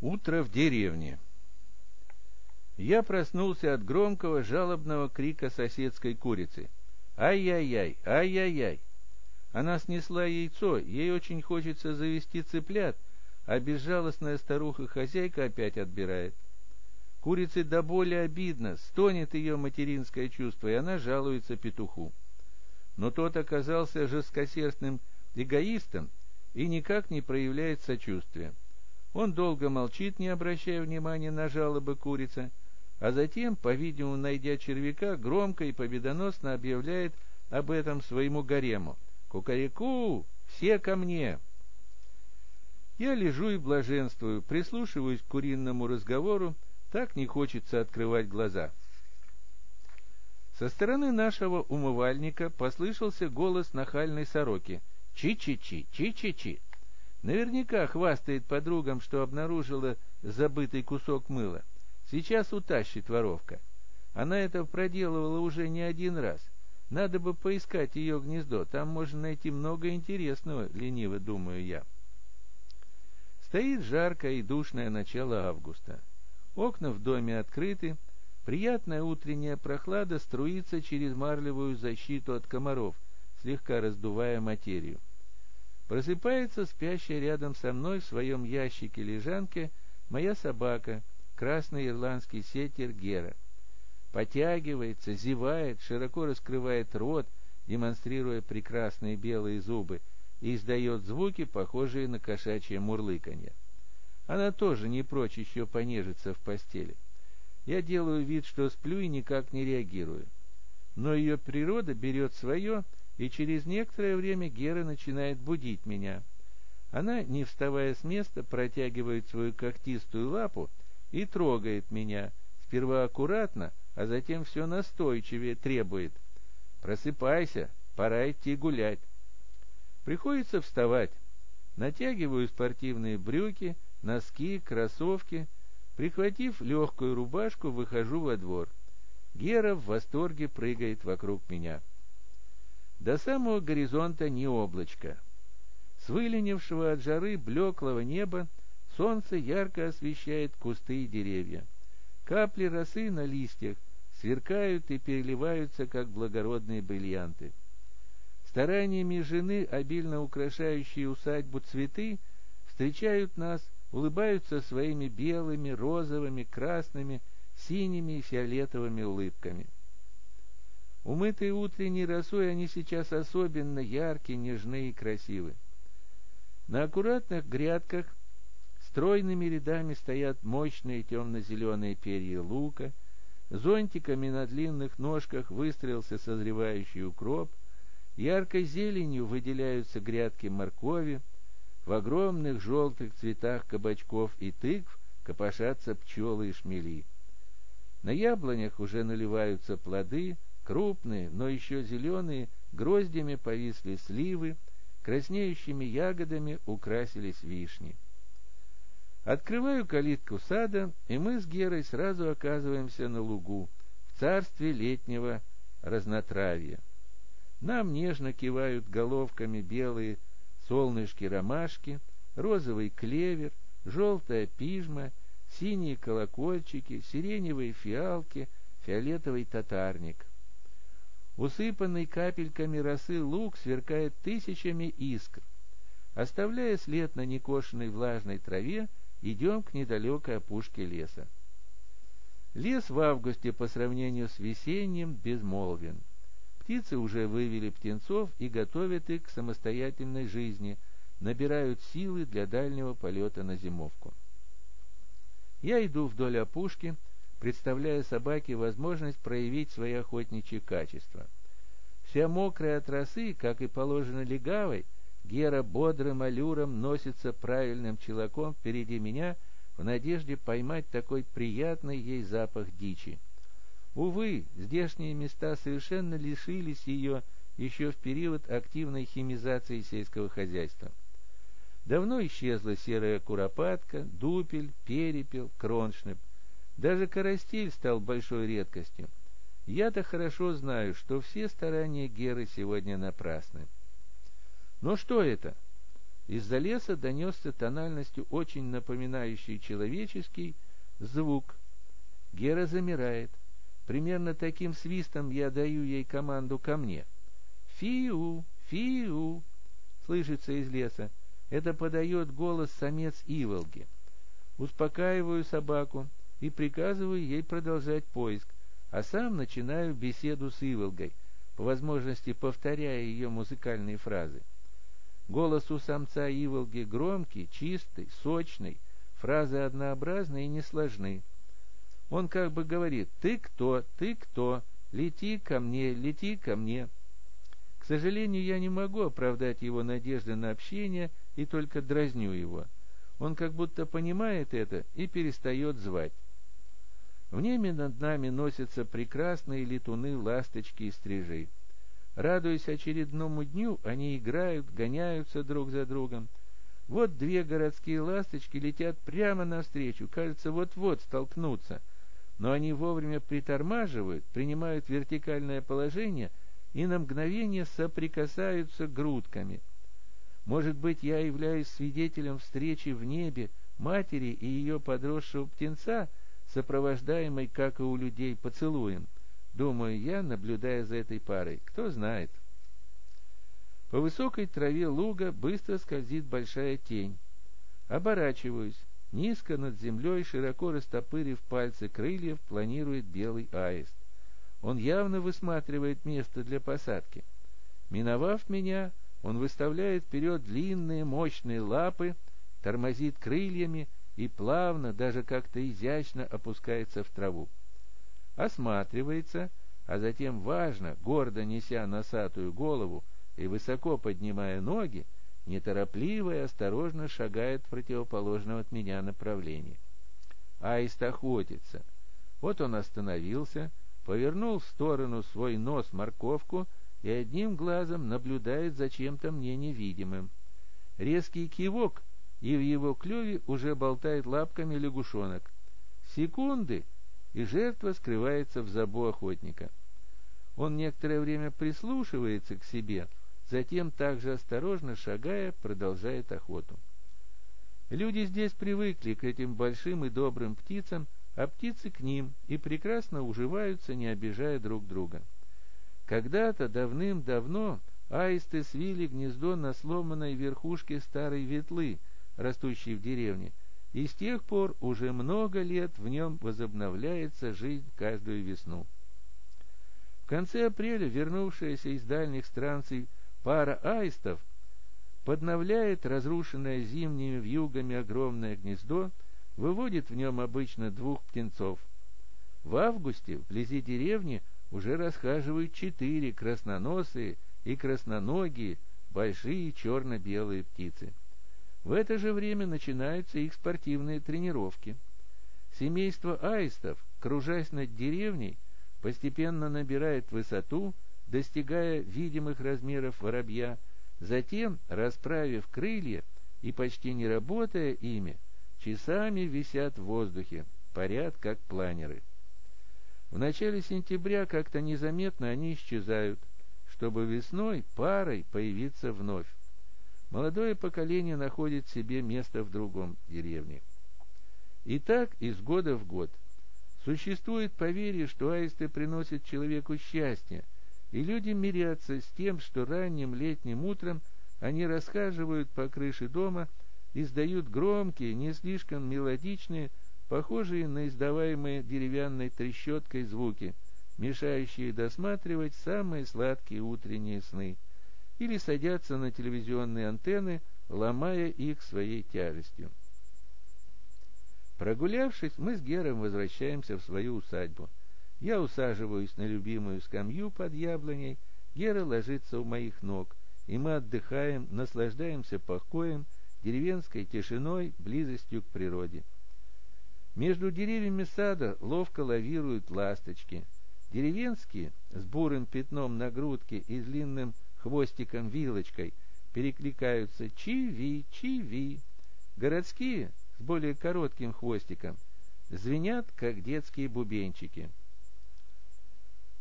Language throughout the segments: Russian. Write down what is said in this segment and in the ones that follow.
Утро в деревне. Я проснулся от громкого жалобного крика соседской курицы. «Ай-яй-яй! Ай-яй-яй!» Она снесла яйцо, ей очень хочется завести цыплят, а безжалостная старуха-хозяйка опять отбирает. Курице до боли обидно, стонет ее материнское чувство, и она жалуется петуху. Но тот оказался жесткосердным эгоистом и никак не проявляет сочувствия. Он долго молчит, не обращая внимания на жалобы курицы, а затем, по-видимому, найдя червяка, громко и победоносно объявляет об этом своему гарему. «Кукареку! Все ко мне!» Я лежу и блаженствую, прислушиваюсь к куриному разговору, так не хочется открывать глаза. Со стороны нашего умывальника послышался голос нахальной сороки. «Чи-чи-чи! Чи-чи-чи!» Наверняка хвастает подругам, что обнаружила забытый кусок мыла. Сейчас утащит воровка. Она это проделывала уже не один раз. Надо бы поискать ее гнездо, там можно найти много интересного, лениво думаю я. Стоит жаркое и душное начало августа. Окна в доме открыты, приятная утренняя прохлада струится через марлевую защиту от комаров, слегка раздувая материю. Просыпается спящая рядом со мной в своем ящике-лежанке моя собака, красный ирландский сетер Гера. Потягивается, зевает, широко раскрывает рот, демонстрируя прекрасные белые зубы, и издает звуки, похожие на кошачье мурлыканье. Она тоже не прочь еще понежиться в постели. Я делаю вид, что сплю и никак не реагирую. Но ее природа берет свое — и через некоторое время Гера начинает будить меня. Она, не вставая с места, протягивает свою когтистую лапу и трогает меня, сперва аккуратно, а затем все настойчивее требует. «Просыпайся, пора идти гулять». Приходится вставать. Натягиваю спортивные брюки, носки, кроссовки. Прихватив легкую рубашку, выхожу во двор. Гера в восторге прыгает вокруг меня. До самого горизонта ни облачка. С выленившего от жары блеклого неба солнце ярко освещает кусты и деревья. Капли росы на листьях сверкают и переливаются, как благородные бриллианты. Стараниями жены, обильно украшающие усадьбу цветы, встречают нас, улыбаются своими белыми, розовыми, красными, синими и фиолетовыми улыбками. Умытые утренней росой, они сейчас особенно яркие, нежные и красивы. На аккуратных грядках стройными рядами стоят мощные темно-зеленые перья лука, зонтиками на длинных ножках выстроился созревающий укроп, яркой зеленью выделяются грядки моркови, в огромных желтых цветах кабачков и тыкв копошатся пчелы и шмели. На яблонях уже наливаются плоды — Крупные, но еще зеленые, гроздями повисли сливы, краснеющими ягодами украсились вишни. Открываю калитку сада, и мы с Герой сразу оказываемся на лугу, в царстве летнего разнотравья. Нам нежно кивают головками белые солнышки-ромашки, розовый клевер, желтая пижма, синие колокольчики, сиреневые фиалки, фиолетовый татарник. Усыпанный капельками росы луг сверкает тысячами искр. Оставляя след на некошенной влажной траве, идем к недалекой опушке леса. Лес в августе по сравнению с весенним безмолвен. Птицы уже вывели птенцов и готовят их к самостоятельной жизни, набирают силы для дальнего полета на зимовку. Я иду вдоль опушки, представляя собаке возможность проявить свои охотничьи качества. Вся мокрая от росы, как и положено легавой, Гера бодрым аллюром носится правильным челоком впереди меня в надежде поймать такой приятный ей запах дичи. Увы, здешние места совершенно лишились ее еще в период активной химизации сельского хозяйства. Давно исчезла серая куропатка, дупель, перепел, кроншнеп. Даже карастель стал большой редкостью. Я-то хорошо знаю, что все старания Геры сегодня напрасны. Но что это? из-за леса донесся тональностью очень напоминающий человеческий звук. Гера замирает. Примерно таким свистом я даю ей команду ко мне. «Фиу! Фиу!» слышится из леса. Это подает голос самец Иволги. Успокаиваю собаку и приказываю ей продолжать поиск, а сам начинаю беседу с Иволгой, по возможности повторяя ее музыкальные фразы. Голос у самца Иволги громкий, чистый, сочный, фразы однообразные и несложны. Он как бы говорит «Ты кто? Ты кто? Лети ко мне, лети ко мне». К сожалению, я не могу оправдать его надежды на общение и только дразню его. Он как будто понимает это и перестает звать. В небе над нами носятся прекрасные летуны, ласточки и стрижи. Радуясь очередному дню, они играют, гоняются друг за другом. Вот две городские ласточки летят прямо навстречу, кажется, вот-вот столкнутся. Но они вовремя притормаживают, принимают вертикальное положение и на мгновение соприкасаются грудками. Может быть, я являюсь свидетелем встречи в небе матери и ее подросшего птенца, сопровождаемой, как и у людей, поцелуем. Думаю я, наблюдая за этой парой. Кто знает. По высокой траве луга быстро скользит большая тень. Оборачиваюсь. Низко над землей, широко растопырив пальцы крыльев, планирует белый аист. Он явно высматривает место для посадки. Миновав меня, он выставляет вперед длинные мощные лапы, тормозит крыльями и плавно, даже как-то изящно опускается в траву. Осматривается, а затем, важно, гордо неся носатую голову, и, высоко поднимая ноги, неторопливо и осторожно шагает в противоположном от меня направлении. Аист охотится. Вот он остановился, повернул в сторону свой нос морковку и одним глазом наблюдает за чем-то мне невидимым. Резкий кивок, и в его клюве уже болтает лапками лягушонок. Секунды, и жертва скрывается в забу охотника. Он некоторое время прислушивается к себе — затем также осторожно шагая продолжает охоту. Люди здесь привыкли к этим большим и добрым птицам, а птицы к ним и прекрасно уживаются, не обижая друг друга. Когда-то давным-давно аисты свили гнездо на сломанной верхушке старой ветлы, растущей в деревне, и с тех пор уже много лет в нем возобновляется жизнь каждую весну. В конце апреля вернувшаяся из дальних странций Пара аистов подновляет разрушенное зимними вьюгами огромное гнездо, выводит в нем обычно двух птенцов. В августе вблизи деревни уже расхаживают четыре красноносые и красноногие большие черно-белые птицы. В это же время начинаются их спортивные тренировки. Семейство аистов, кружась над деревней, постепенно набирает высоту достигая видимых размеров воробья, затем, расправив крылья и почти не работая ими, часами висят в воздухе, парят как планеры. В начале сентября как-то незаметно они исчезают, чтобы весной парой появиться вновь. Молодое поколение находит себе место в другом деревне. И так из года в год. Существует поверье, что аисты приносят человеку счастье – и люди мирятся с тем, что ранним летним утром они расхаживают по крыше дома, издают громкие, не слишком мелодичные, похожие на издаваемые деревянной трещоткой звуки, мешающие досматривать самые сладкие утренние сны, или садятся на телевизионные антенны, ломая их своей тяжестью. Прогулявшись, мы с Гером возвращаемся в свою усадьбу. Я усаживаюсь на любимую скамью под яблоней, Гера ложится у моих ног, и мы отдыхаем, наслаждаемся покоем, деревенской тишиной, близостью к природе. Между деревьями сада ловко лавируют ласточки. Деревенские, с бурым пятном на грудке и длинным хвостиком-вилочкой, перекликаются «чи-ви, чи-ви». Городские, с более коротким хвостиком, звенят, как детские бубенчики.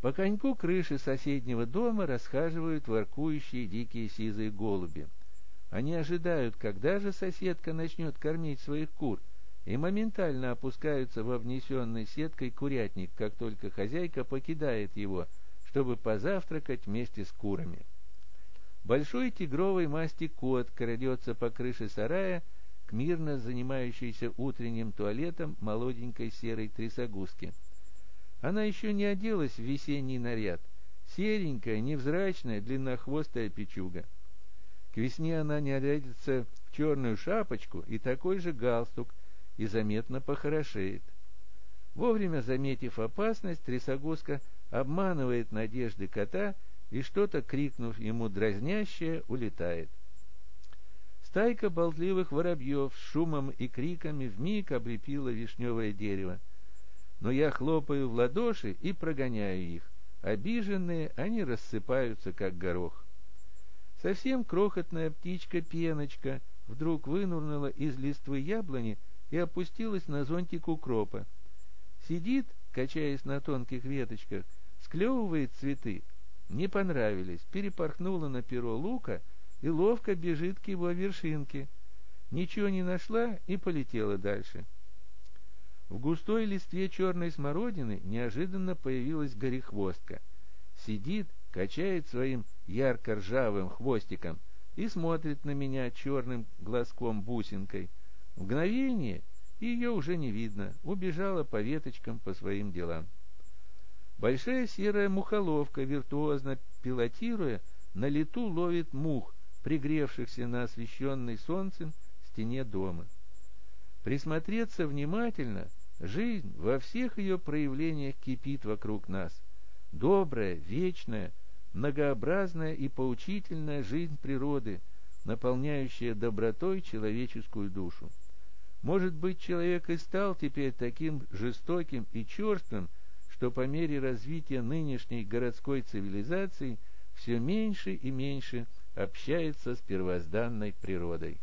По коньку крыши соседнего дома расхаживают воркующие дикие сизые голуби. Они ожидают, когда же соседка начнет кормить своих кур, и моментально опускаются во внесенный сеткой курятник, как только хозяйка покидает его, чтобы позавтракать вместе с курами. Большой тигровый масти кот крадется по крыше сарая к мирно занимающейся утренним туалетом молоденькой серой трясогузки. Она еще не оделась в весенний наряд, серенькая, невзрачная, длиннохвостая печуга. К весне она нарядится в черную шапочку и такой же галстук, и заметно похорошеет. Вовремя заметив опасность, трясогузка обманывает надежды кота и что-то, крикнув ему дразнящее, улетает. Стайка болтливых воробьев с шумом и криками вмиг облепила вишневое дерево. Но я хлопаю в ладоши и прогоняю их. Обиженные они рассыпаются, как горох. Совсем крохотная птичка-пеночка вдруг вынурнула из листвы яблони и опустилась на зонтик укропа. Сидит, качаясь на тонких веточках, склевывает цветы. Не понравились, перепорхнула на перо лука и ловко бежит к его вершинке. Ничего не нашла и полетела дальше. В густой листве черной смородины неожиданно появилась горехвостка. Сидит, качает своим ярко-ржавым хвостиком и смотрит на меня черным глазком-бусинкой. Мгновение, и ее уже не видно, убежала по веточкам по своим делам. Большая серая мухоловка, виртуозно пилотируя, на лету ловит мух, пригревшихся на освещенной солнцем стене дома. Присмотреться внимательно, жизнь во всех ее проявлениях кипит вокруг нас. Добрая, вечная, многообразная и поучительная жизнь природы, наполняющая добротой человеческую душу. Может быть, человек и стал теперь таким жестоким и черствым, что по мере развития нынешней городской цивилизации все меньше и меньше общается с первозданной природой.